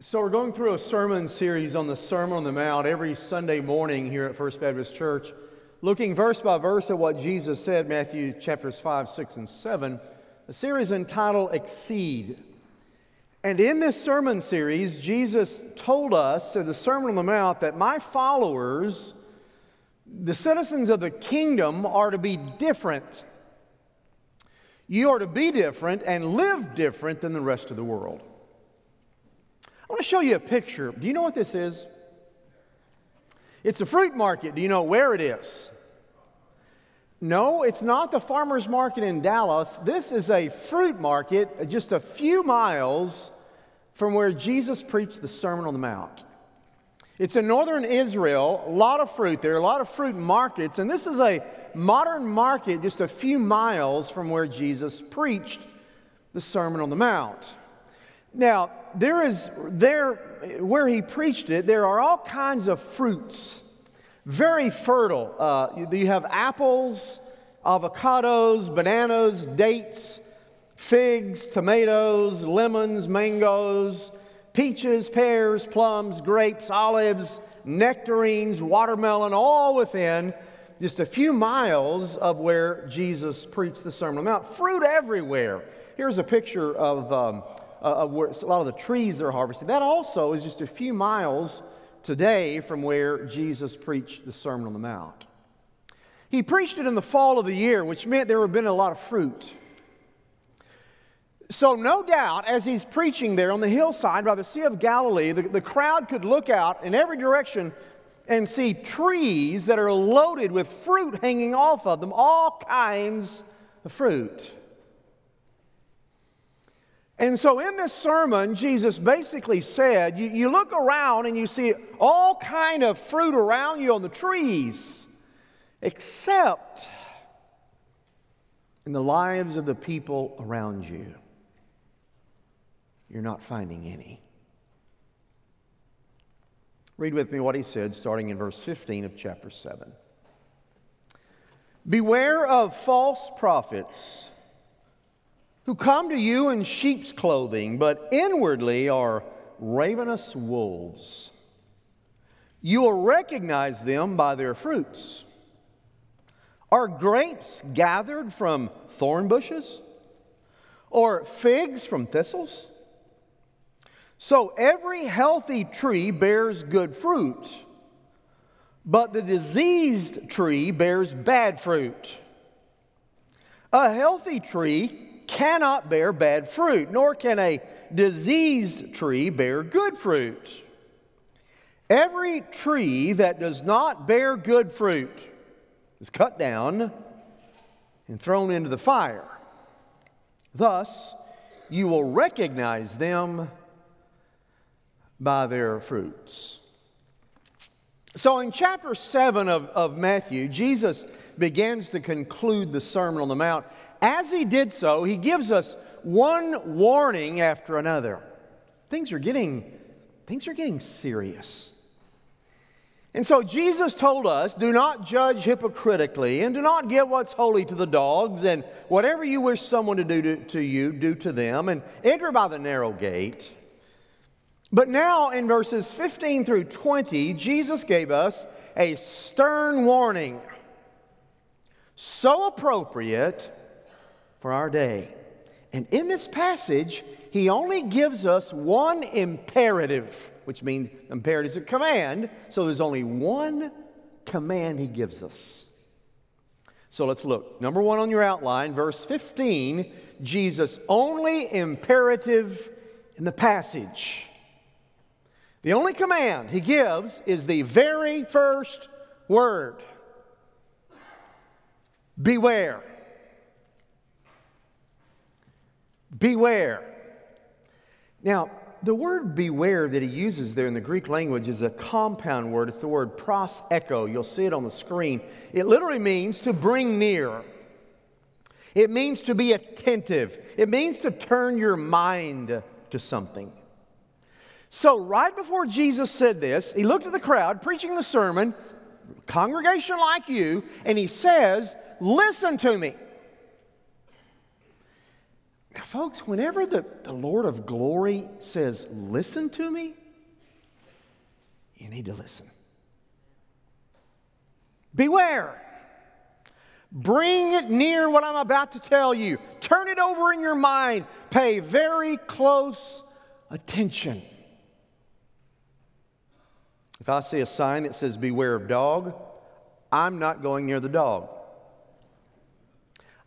So, we're going through a sermon series on the Sermon on the Mount every Sunday morning here at First Baptist Church, looking verse by verse at what Jesus said, Matthew chapters 5, 6, and 7, a series entitled Exceed. And in this sermon series, Jesus told us in the Sermon on the Mount that my followers, the citizens of the kingdom, are to be different. You are to be different and live different than the rest of the world. I want to show you a picture. Do you know what this is? It's a fruit market. Do you know where it is? No, it's not the farmer's market in Dallas. This is a fruit market just a few miles from where Jesus preached the Sermon on the Mount. It's in northern Israel, a lot of fruit there, a lot of fruit markets, and this is a modern market just a few miles from where Jesus preached the Sermon on the Mount. Now, there is there where he preached it, there are all kinds of fruits, very fertile. Uh, you, have apples, avocados, bananas, dates, figs, tomatoes, lemons, mangoes, peaches, pears, plums, grapes, olives, nectarines, watermelon, all within just a few miles of where Jesus preached the Sermon on the Mount. Fruit everywhere. Here's a picture of um, uh, where a lot of the trees they're harvesting. That also is just a few miles today from where Jesus preached the Sermon on the Mount. He preached it in the fall of the year, which meant there had been a lot of fruit. So, no doubt, as he's preaching there on the hillside by the Sea of Galilee, the, the crowd could look out in every direction and see trees that are loaded with fruit hanging off of them, all kinds of fruit. And so in this sermon, Jesus basically said, you, you, look around and you see all kind of fruit around you on the trees, except in the lives of the people around you. You're not finding any. Read with me what he said, starting in verse 15 of chapter 7. Beware of false prophets who come to you in sheep's clothing, but inwardly are ravenous wolves. You will recognize them by their fruits. Are grapes gathered from thorn bushes? Or figs from thistles? So every healthy tree bears good fruit, but the diseased tree bears bad fruit. A healthy tree cannot bear bad fruit, nor can a diseased tree bear good fruit. Every tree that does not bear good fruit is cut down and thrown into the fire. Thus, you will recognize them by their fruits. So, in chapter 7 of, of Matthew, Jesus begins to conclude the Sermon on the Mount as he did so, he gives us one warning after another. Things are getting, things are getting serious. And so Jesus told us do not judge hypocritically and do not give what's holy to the dogs, and whatever you wish someone to do to, to you, do to them, and enter by the narrow gate. But now in verses 15 through 20, Jesus gave us a stern warning, so appropriate for our day. And in this passage, he only gives us one imperative, which means imperative is a command. So there's only one command he gives us. So let's look. Number one on your outline, verse 15, Jesus' only imperative in the passage. The only command he gives is the very first word Beware. Beware. Now, the word beware that he uses there in the Greek language is a compound word. It's the word pros echo. You'll see it on the screen. It literally means to bring near. It means to be attentive. It means to turn your mind to something. So, right before Jesus said this, he looked at the crowd preaching the sermon, congregation like you, and he says, Listen to me. Now, folks, whenever the, the Lord of glory says, Listen to me, you need to listen. Beware. Bring it near what I'm about to tell you. Turn it over in your mind. Pay very close attention. If I see a sign that says, Beware of dog, I'm not going near the dog.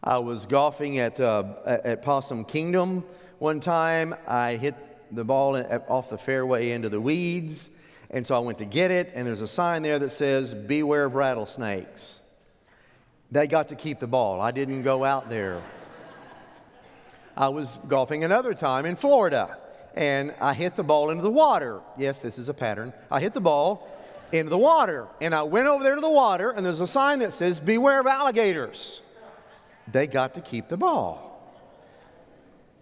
I was golfing at, uh, at Possum Kingdom one time. I hit the ball off the fairway into the weeds, and so I went to get it, and there's a sign there that says, Beware of rattlesnakes. They got to keep the ball. I didn't go out there. I was golfing another time in Florida, and I hit the ball into the water. Yes, this is a pattern. I hit the ball into the water, and I went over there to the water, and there's a sign that says, Beware of alligators they got to keep the ball.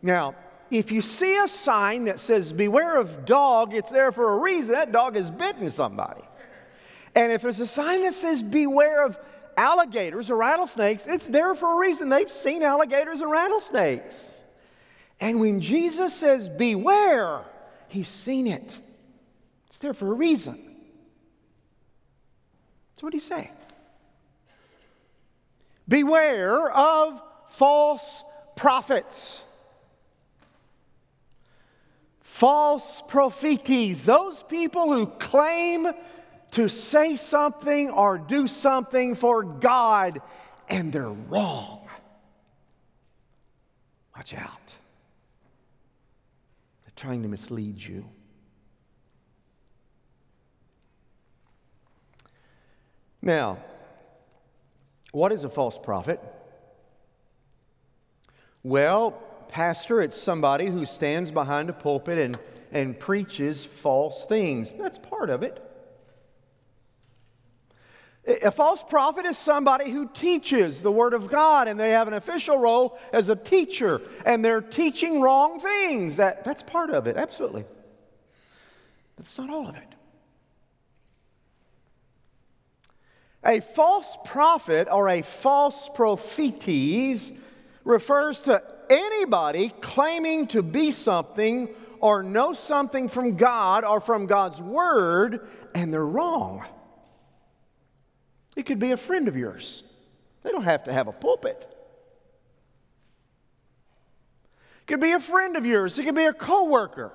Now, if you see a sign that says, Beware of dog, it's there for a reason. That dog has bitten somebody. And if there's a sign that says, Beware of alligators or rattlesnakes, it's there for a reason. They've seen alligators and rattlesnakes. And when Jesus says, Beware, he's seen it. It's there for a reason. So, what do you say? Beware of false prophets. False prophetes, those people who claim to say something or do something for God and they're wrong. Watch out. They're trying to mislead you. Now, what is a false prophet? Well, pastor, it's somebody who stands behind a pulpit and, and preaches false things. That's part of it. A false prophet is somebody who teaches the Word of God and they have an official role as a teacher and they're teaching wrong things. That, that's part of it, absolutely. That's not all of it. A false prophet or a false prophetes refers to anybody claiming to be something or know something from God or from God's word, and they're wrong. It could be a friend of yours. They don't have to have a pulpit. It could be a friend of yours. It could be a coworker.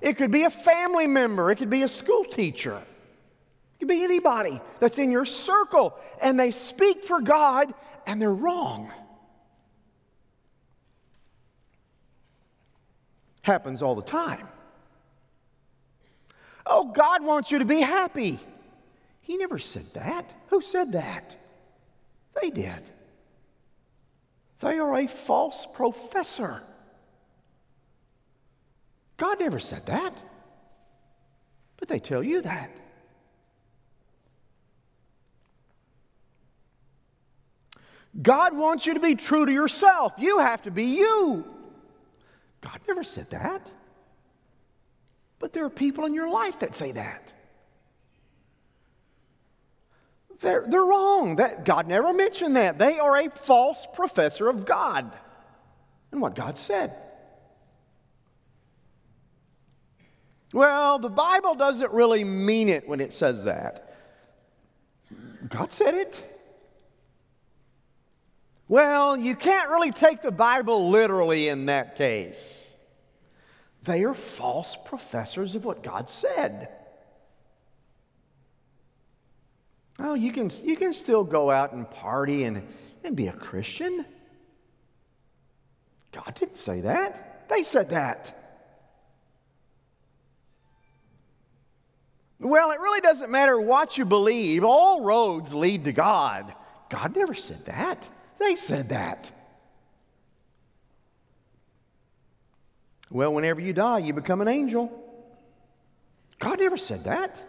It could be a family member. It could be a school teacher. It could be anybody that's in your circle and they speak for God and they're wrong. Happens all the time. Oh, God wants you to be happy. He never said that. Who said that? They did. They are a false professor. God never said that. But they tell you that. God wants you to be true to yourself. You have to be you. God never said that. But there are people in your life that say that. They're, they're wrong. That, God never mentioned that. They are a false professor of God and what God said. Well, the Bible doesn't really mean it when it says that. God said it. Well, you can't really take the Bible literally in that case. They are false professors of what God said. Oh, you can, you can still go out and party and, and be a Christian. God didn't say that. They said that. Well, it really doesn't matter what you believe, all roads lead to God. God never said that. They said that. Well, whenever you die, you become an angel. God never said that.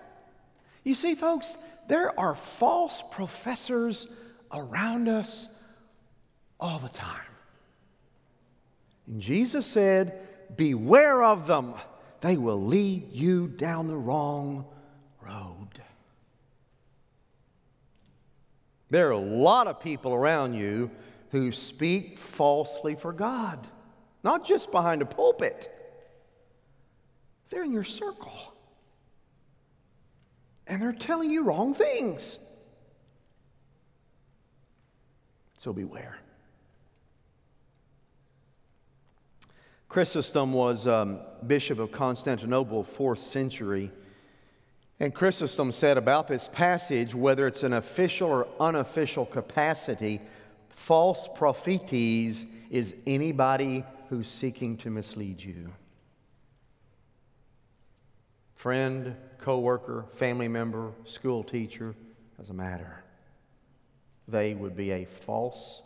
You see, folks, there are false professors around us all the time. And Jesus said, Beware of them. They will lead you down the wrong road. There are a lot of people around you who speak falsely for God. not just behind a pulpit. They're in your circle. And they're telling you wrong things. So beware. Chrysostom was um, Bishop of Constantinople, fourth century. And Chrysostom said about this passage whether it's an official or unofficial capacity, false prophetes is anybody who's seeking to mislead you. Friend, coworker, family member, school teacher, doesn't matter. They would be a false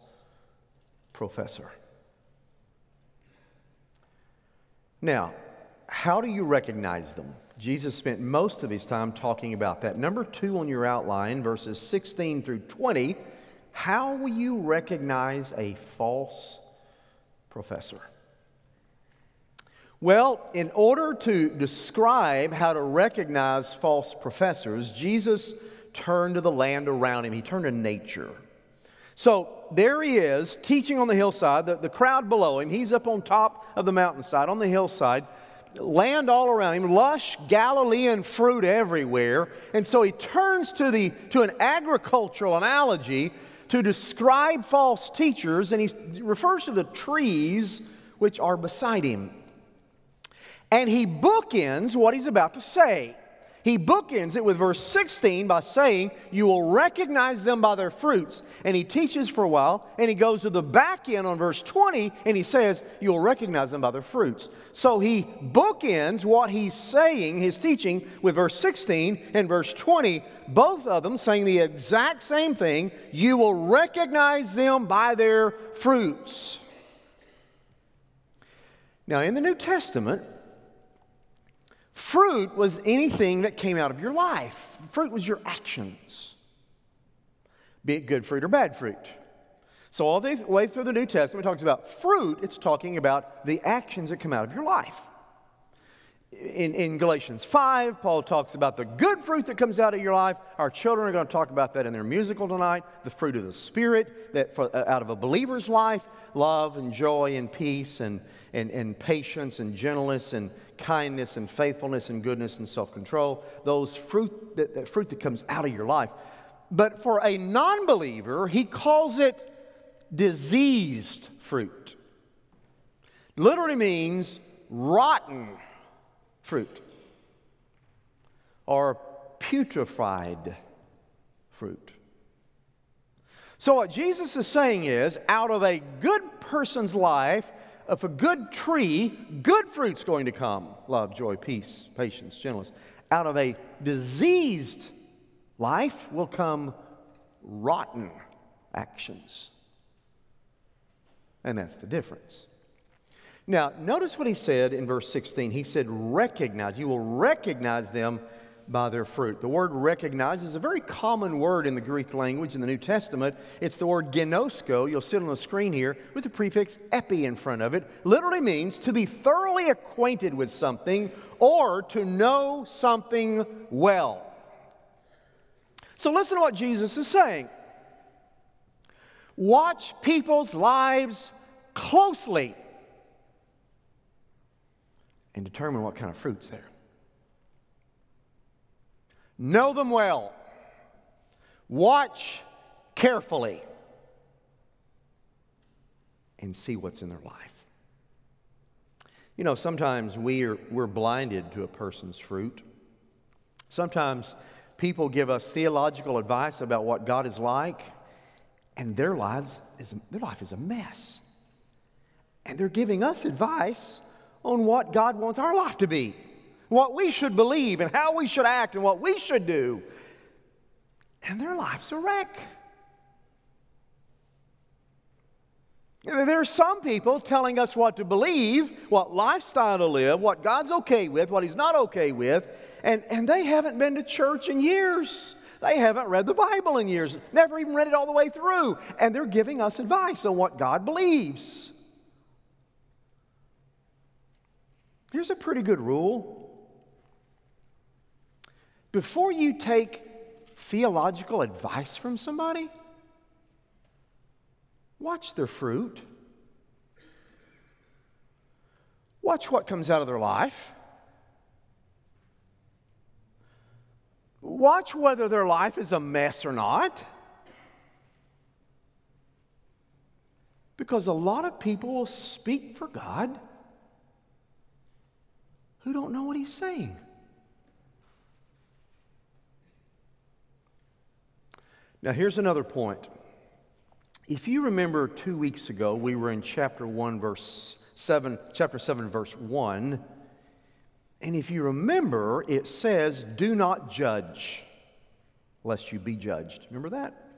professor. Now, how do you recognize them? Jesus spent most of his time talking about that. Number two on your outline, verses 16 through 20. How will you recognize a false professor? Well, in order to describe how to recognize false professors, Jesus turned to the land around him. He turned to nature. So there he is, teaching on the hillside, the, the crowd below him. He's up on top of the mountainside, on the hillside, land all around him, lush Galilean fruit everywhere. And so he turns to, the, to an agricultural analogy to describe false teachers, and he refers to the trees which are beside him. And he bookends what he's about to say. He bookends it with verse 16 by saying, You will recognize them by their fruits. And he teaches for a while, and he goes to the back end on verse 20, and he says, You will recognize them by their fruits. So he bookends what he's saying, his teaching, with verse 16 and verse 20, both of them saying the exact same thing You will recognize them by their fruits. Now, in the New Testament, Fruit was anything that came out of your life. Fruit was your actions, be it good fruit or bad fruit. So, all the way through the New Testament, it talks about fruit, it's talking about the actions that come out of your life. In, in, Galatians 5, Paul talks about the good fruit that comes out of your life. Our children are going to talk about that in their musical tonight the fruit of the Spirit that for, uh, out of a believer's life love and joy and peace and, and, and patience and gentleness and kindness and faithfulness and goodness and self control, those fruit that, that fruit that comes out of your life. But for a non believer, he calls it diseased fruit. Literally means rotten fruit or putrefied fruit. So, what Jesus is saying is out of a good person's life, of a good tree, good fruit's going to come love, joy, peace, patience, gentleness. Out of a diseased life will come rotten actions. And that's the difference. Now, notice what he said in verse 16. He said, Recognize, you will recognize them by their fruit. The word recognize is a very common word in the Greek language in the New Testament. It's the word ginosko. You'll see it on the screen here with the prefix epi in front of it. Literally means to be thoroughly acquainted with something or to know something well. So listen to what Jesus is saying. Watch people's lives closely and determine what kind of fruit's there. Know them well. Watch carefully and see what's in their life. You know, sometimes we are, we're blinded to a person's fruit. Sometimes people give us theological advice about what God is like, and their, lives is, their life is a mess. And they're giving us advice on what God wants our life to be what we should believe and how we should act and what we should do. And their life's a wreck. There are some people telling us what to believe, what lifestyle to live, what God's okay with, what He's not okay with, and, and they haven't been to church in years. They haven't read the Bible in years, never even read it all the way through, and they're giving us advice on what God believes. Here's a pretty good rule before you take theological advice from somebody, watch their fruit. Watch what comes out of their life. Watch whether their life is a mess or not. Because a lot of people will speak for God who don't know what He's saying. Now, here's another point. If you remember two weeks ago, we were in chapter 1, verse 7, chapter 7, verse 1. And if you remember, it says, Do not judge, lest you be judged. Remember that?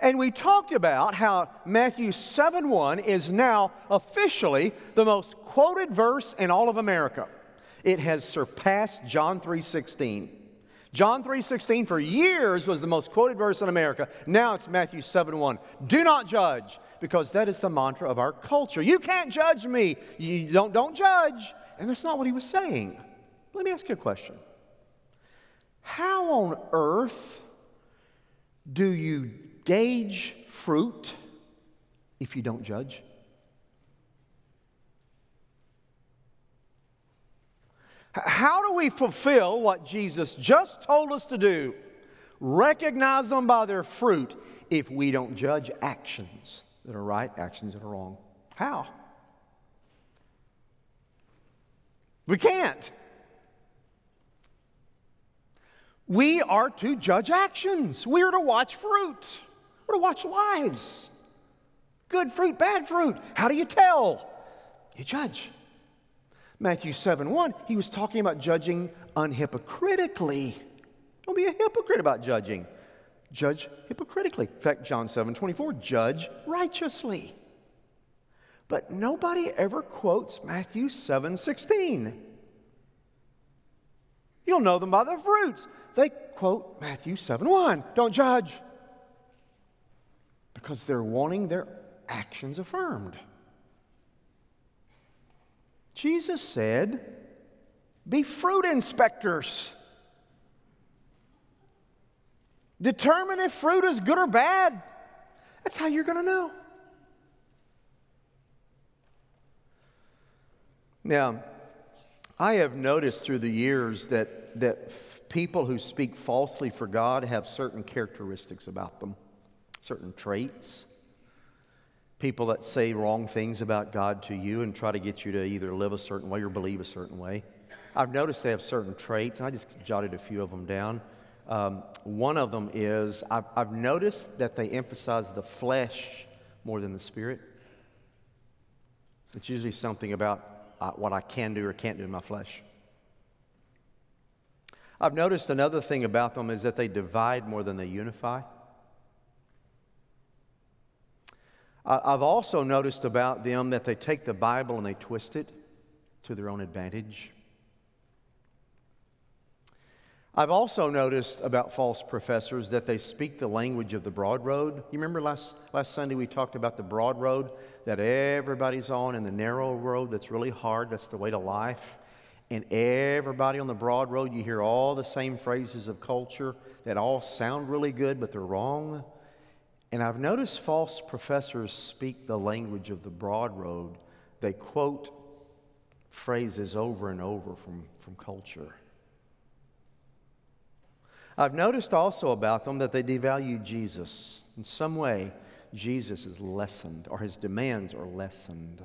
And we talked about how Matthew 7 1 is now officially the most quoted verse in all of America. It has surpassed John 3 16. John 3:16 for years was the most quoted verse in America. Now it's Matthew 7:1. Do not judge because that is the mantra of our culture. You can't judge me. You don't don't judge. And that's not what he was saying. Let me ask you a question. How on earth do you gauge fruit if you don't judge? How do we fulfill what Jesus just told us to do? Recognize them by their fruit if we don't judge actions that are right, actions that are wrong. How? We can't. We are to judge actions. We are to watch fruit. We're to watch lives. Good fruit, bad fruit. How do you tell? You judge. Matthew 7 1, he was talking about judging unhypocritically. Don't be a hypocrite about judging. Judge hypocritically. In fact, John 7 24, judge righteously. But nobody ever quotes Matthew 7 16. You'll know them by their fruits. They quote Matthew 7 1. Don't judge. Because they're wanting their actions affirmed. Jesus said, Be fruit inspectors. Determine if fruit is good or bad. That's how you're going to know. Now, I have noticed through the years that, that people who speak falsely for God have certain characteristics about them, certain traits people that say wrong things about God to you and try to get you to either live a certain way or believe a certain way. I've noticed they have certain traits, and I just jotted a few of them down. Um, one of them is I've, I've noticed that they emphasize the flesh more than the spirit. It's usually something about uh, what I can do or can't do in my flesh. I've noticed another thing about them is that they divide more than they unify. I've also noticed about them that they take the Bible and they twist it to their own advantage. I've also noticed about false professors that they speak the language of the broad road. You remember last, last Sunday we talked about the broad road that everybody's on and the narrow road that's really hard, that's the way to life. And everybody on the broad road, you hear all the same phrases of culture that all sound really good, but they're wrong. And I've noticed false professors speak the language of the broad road. They quote phrases over and over from, from culture. I've noticed also about them that they devalue Jesus. In some way, Jesus is lessened, or his demands are lessened.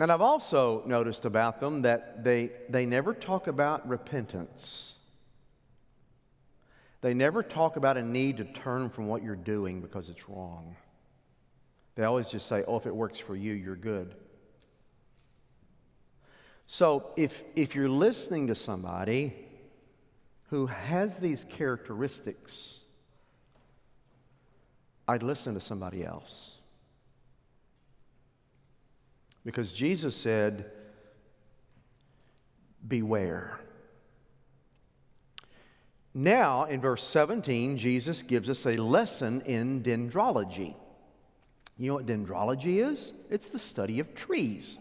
And I've also noticed about them that they, they never talk about repentance. They never talk about a need to turn from what you're doing because it's wrong. They always just say, oh, if it works for you, you're good. So if, if you're listening to somebody who has these characteristics, I'd listen to somebody else. Because Jesus said, Beware. Now, in verse 17, Jesus gives us a lesson in dendrology. You know what dendrology is? It's the study of trees.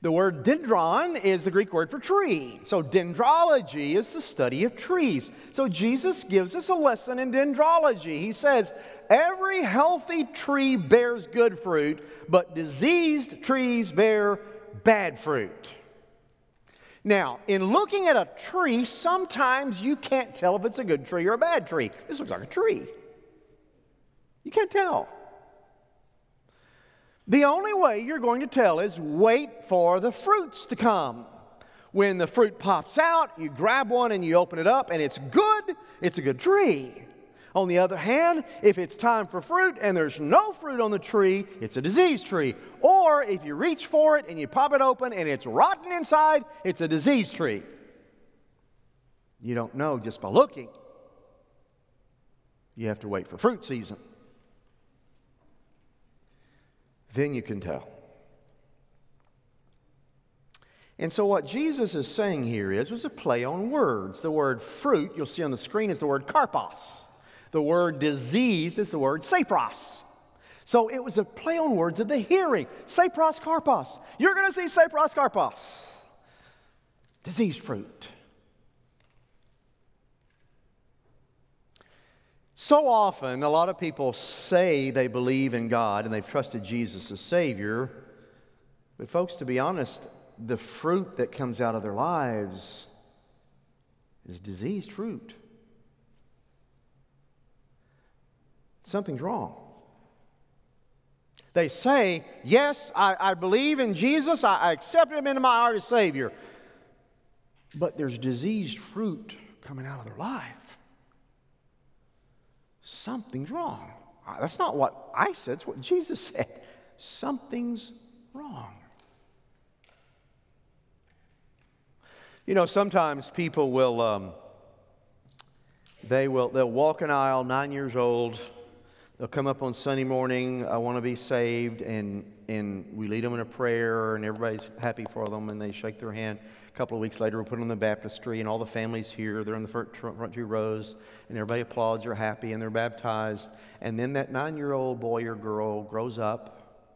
The word dendron is the Greek word for tree. So, dendrology is the study of trees. So, Jesus gives us a lesson in dendrology. He says, every healthy tree bears good fruit, but diseased trees bear bad fruit. Now, in looking at a tree, sometimes you can't tell if it's a good tree or a bad tree. This looks like a tree. You can't tell. The only way you're going to tell is wait for the fruits to come. When the fruit pops out, you grab one and you open it up, and it's good, it's a good tree. On the other hand, if it's time for fruit and there's no fruit on the tree, it's a disease tree. Or if you reach for it and you pop it open and it's rotten inside, it's a disease tree. You don't know just by looking. You have to wait for fruit season. Then you can tell. And so, what Jesus is saying here is, was a play on words. The word fruit, you'll see on the screen, is the word karpos. The word disease is the word sapros. So it was a play on words of the hearing. Sapros karpos. You're going to see sapros karpos. Diseased fruit. So often, a lot of people say they believe in God and they've trusted Jesus as Savior. But, folks, to be honest, the fruit that comes out of their lives is diseased fruit. Something's wrong. They say, Yes, I, I believe in Jesus, I, I accept Him into my heart as Savior. But there's diseased fruit coming out of their life. Something's wrong. That's not what I said, it's what Jesus said. Something's wrong. You know, sometimes people will, um, they will, they'll walk an aisle, nine years old. They'll come up on Sunday morning, I want to be saved, and, and we lead them in a prayer, and everybody's happy for them, and they shake their hand. A couple of weeks later, we put them in the baptistry, and all the families here, they're in the front, front two rows, and everybody applauds, they're happy, and they're baptized. And then that nine year old boy or girl grows up,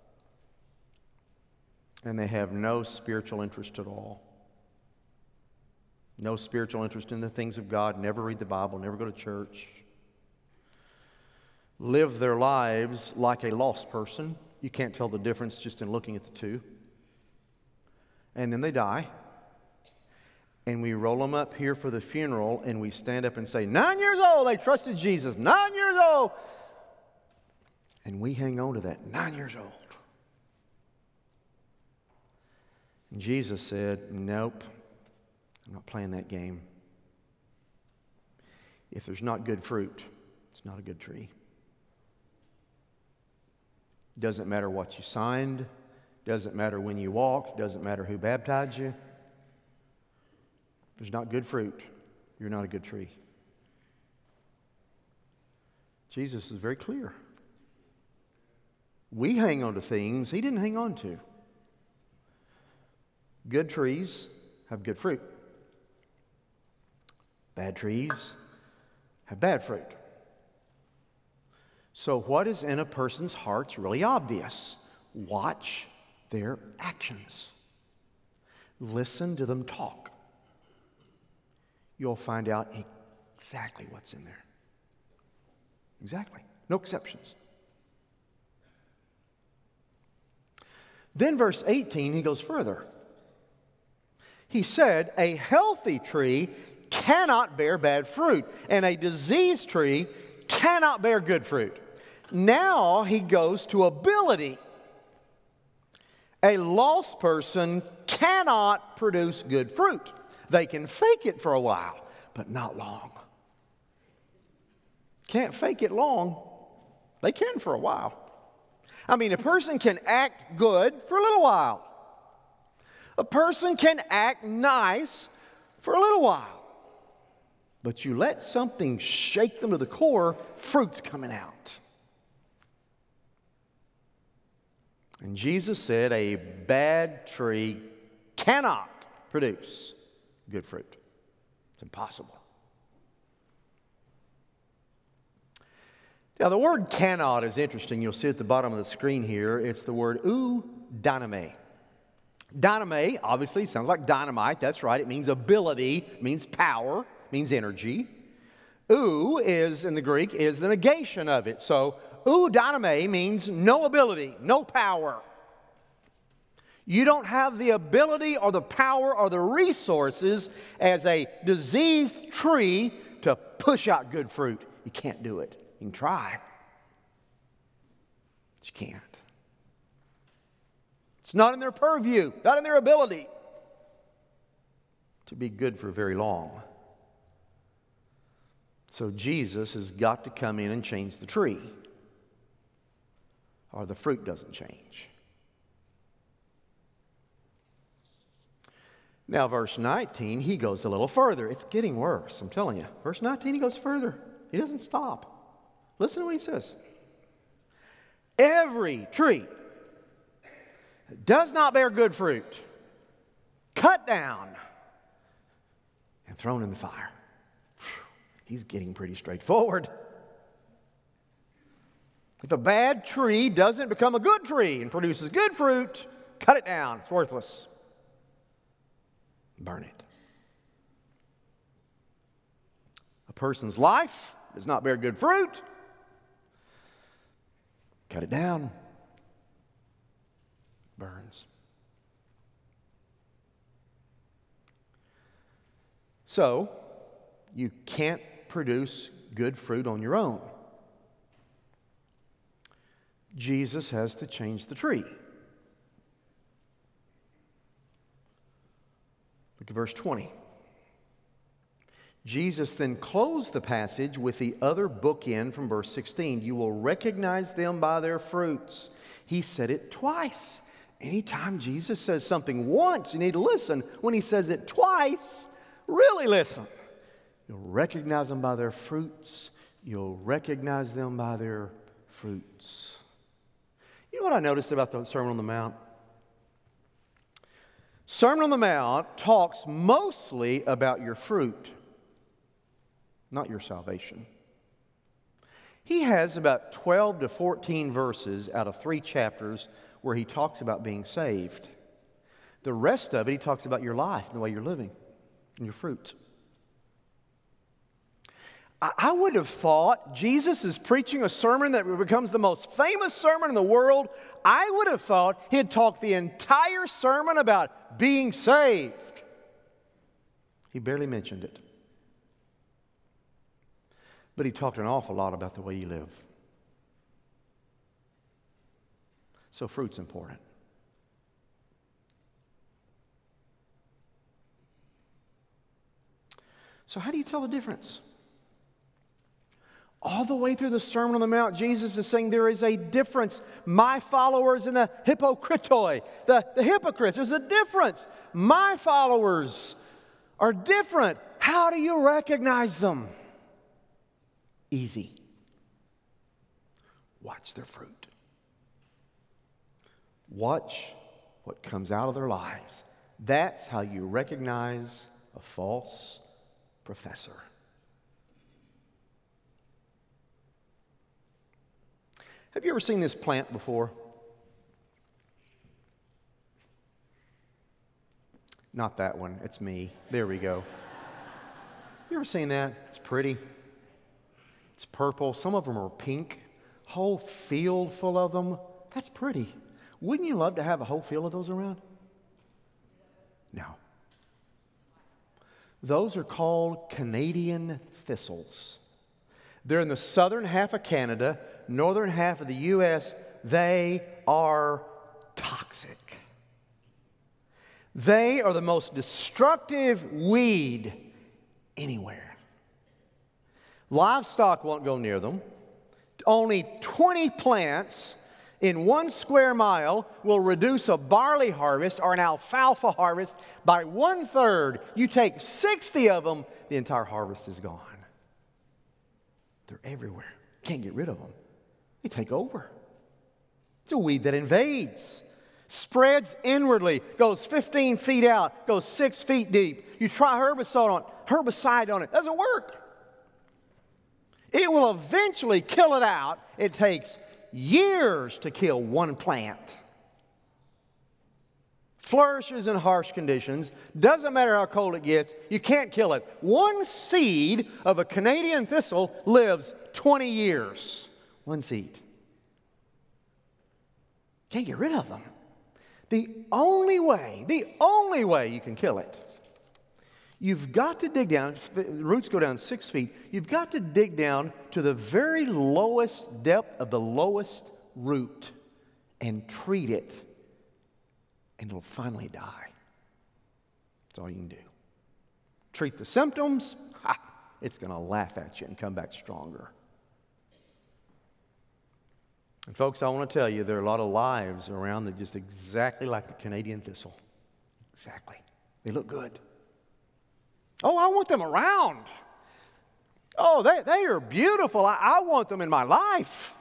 and they have no spiritual interest at all no spiritual interest in the things of God, never read the Bible, never go to church, live their lives like a lost person. You can't tell the difference just in looking at the two. And then they die. And we roll them up here for the funeral, and we stand up and say, Nine years old, they trusted Jesus. Nine years old. And we hang on to that. Nine years old. And Jesus said, Nope. I'm not playing that game. If there's not good fruit, it's not a good tree. Doesn't matter what you signed, doesn't matter when you walked, doesn't matter who baptized you. If there's not good fruit, you're not a good tree. Jesus is very clear. We hang on to things he didn't hang on to. Good trees have good fruit. Bad trees have bad fruit. So, what is in a person's heart is really obvious. Watch their actions, listen to them talk. You'll find out exactly what's in there. Exactly. No exceptions. Then, verse 18, he goes further. He said, A healthy tree cannot bear bad fruit, and a diseased tree cannot bear good fruit. Now he goes to ability. A lost person cannot produce good fruit. They can fake it for a while, but not long. Can't fake it long. They can for a while. I mean, a person can act good for a little while. A person can act nice for a little while but you let something shake them to the core, fruit's coming out. And Jesus said, A bad tree cannot produce good fruit. It's impossible. Now, the word cannot is interesting. You'll see at the bottom of the screen here. It's the word ou dyname. Dyname, obviously, sounds like dynamite. That's right. It means ability, means power means energy. ou is in the Greek is the negation of it. So ou dyname means no ability, no power. You don't have the ability or the power or the resources as a diseased tree to push out good fruit. You can't do it. You can try, but you can't. It's not in their purview, not in their ability to be good for very long. So Jesus has got to come in and change the tree, or the fruit doesn't change. Now, verse 19, he goes a little further. It's getting worse, I'm telling you. Verse 19, he goes further. He doesn't stop. Listen to what he says. Every tree does not bear good fruit, cut down and thrown in the fire. He's getting pretty straightforward. If a bad tree doesn't become a good tree and produces good fruit, cut it down. It's worthless burn it. A person's life does not bear good fruit, cut it down, burns. So, you can't produce good fruit on your own. Jesus has to change the tree. Look at verse 20. Jesus then closed the passage with the other bookend from verse 16. You will recognize them by their fruits. He said it twice. Anytime Jesus says something once, you need to listen. When he says it twice, really listen. You'll recognize them by their fruits. You'll recognize them by their fruits. You know what I noticed about the Sermon on the Mount? Sermon on the Mount talks mostly about your fruit, not your salvation. He has about 12 to 14 verses out of three chapters where he talks about being saved. The rest of it, he talks about your life and the way you're living and your fruit. I would have thought Jesus is preaching a sermon that becomes the most famous sermon in the world. I would have thought he'd talk the entire sermon about being saved. He barely mentioned it. But he talked an awful lot about the way you live. So, fruit's important. So, how do you tell the difference? All the way through the Sermon on the Mount, Jesus is saying there is a difference. My followers and the hypokritoi, the, the hypocrites, there's a difference. My followers are different. How do you recognize them? Easy. Watch their fruit. Watch what comes out of their lives. That's how you recognize a false professor. Have you ever seen this plant before? Not that one, it's me. There we go. You ever seen that? It's pretty. It's purple. Some of them are pink. Whole field full of them. That's pretty. Wouldn't you love to have a whole field of those around? No. Those are called Canadian thistles. They're in the southern half of Canada northern half of the U.S., they are toxic. They are the most destructive weed anywhere. Livestock won't go near them. Only 20 plants in one square mile will reduce a barley harvest or an alfalfa harvest by one third. You take 60 of them, the entire harvest is gone. They're everywhere. Can't get rid of them. They take over. It's a weed that invades, spreads inwardly, goes 15 feet out, goes six feet deep. You try herbicide on, herbicide on it, doesn't work. It will eventually kill it out. It takes years to kill one plant. flourishes in harsh conditions. Doesn't matter how cold it gets, you can't kill it. One seed of a Canadian thistle lives 20 years. One seed. Can't get rid of them. The only way, the only way you can kill it, you've got to dig down, roots go down six feet, you've got to dig down to the very lowest depth of the lowest root and treat it, and it'll finally die. That's all you can do. Treat the symptoms, ha, it's going to laugh at you and come back stronger. And, folks, I want to tell you there are a lot of lives around that just exactly like the Canadian thistle. Exactly. They look good. Oh, I want them around. Oh, they, they are beautiful. I, I want them in my life.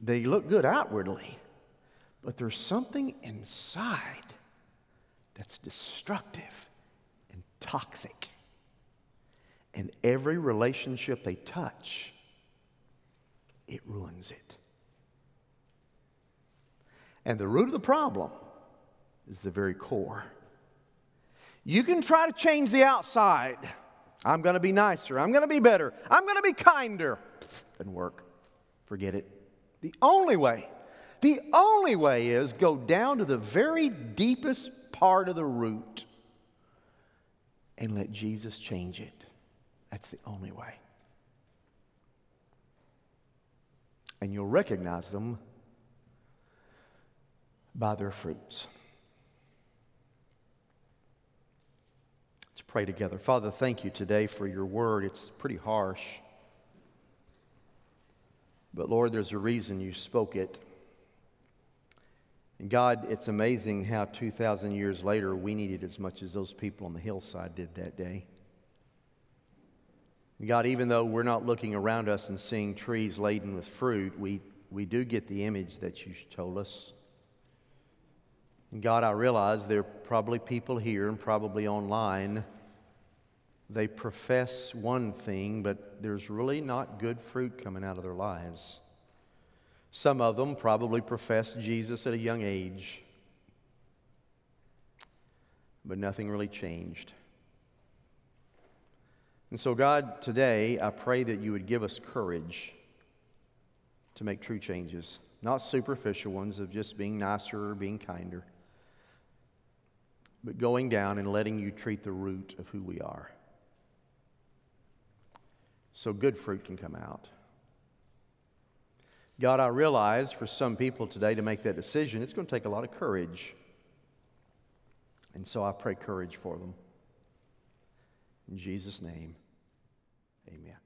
They look good outwardly, but there's something inside that's destructive and toxic. And every relationship they touch, it ruins it. And the root of the problem is the very core. You can try to change the outside. I'm going to be nicer. I'm going to be better. I'm going to be kinder. Doesn't work. Forget it. The only way, the only way is go down to the very deepest part of the root and let Jesus change it. That's the only way. And you'll recognize them by their fruits. Let's pray together. Father, thank you today for your word. It's pretty harsh. But Lord, there's a reason you spoke it. And God, it's amazing how 2,000 years later we need it as much as those people on the hillside did that day. God, even though we're not looking around us and seeing trees laden with fruit, we, we do get the image that you told us. And God, I realize there are probably people here and probably online they profess one thing, but there's really not good fruit coming out of their lives. Some of them probably professed Jesus at a young age, but nothing really changed. And so, God, today I pray that you would give us courage to make true changes, not superficial ones of just being nicer or being kinder, but going down and letting you treat the root of who we are so good fruit can come out. God, I realize for some people today to make that decision, it's going to take a lot of courage. And so I pray courage for them. In Jesus' name, amen.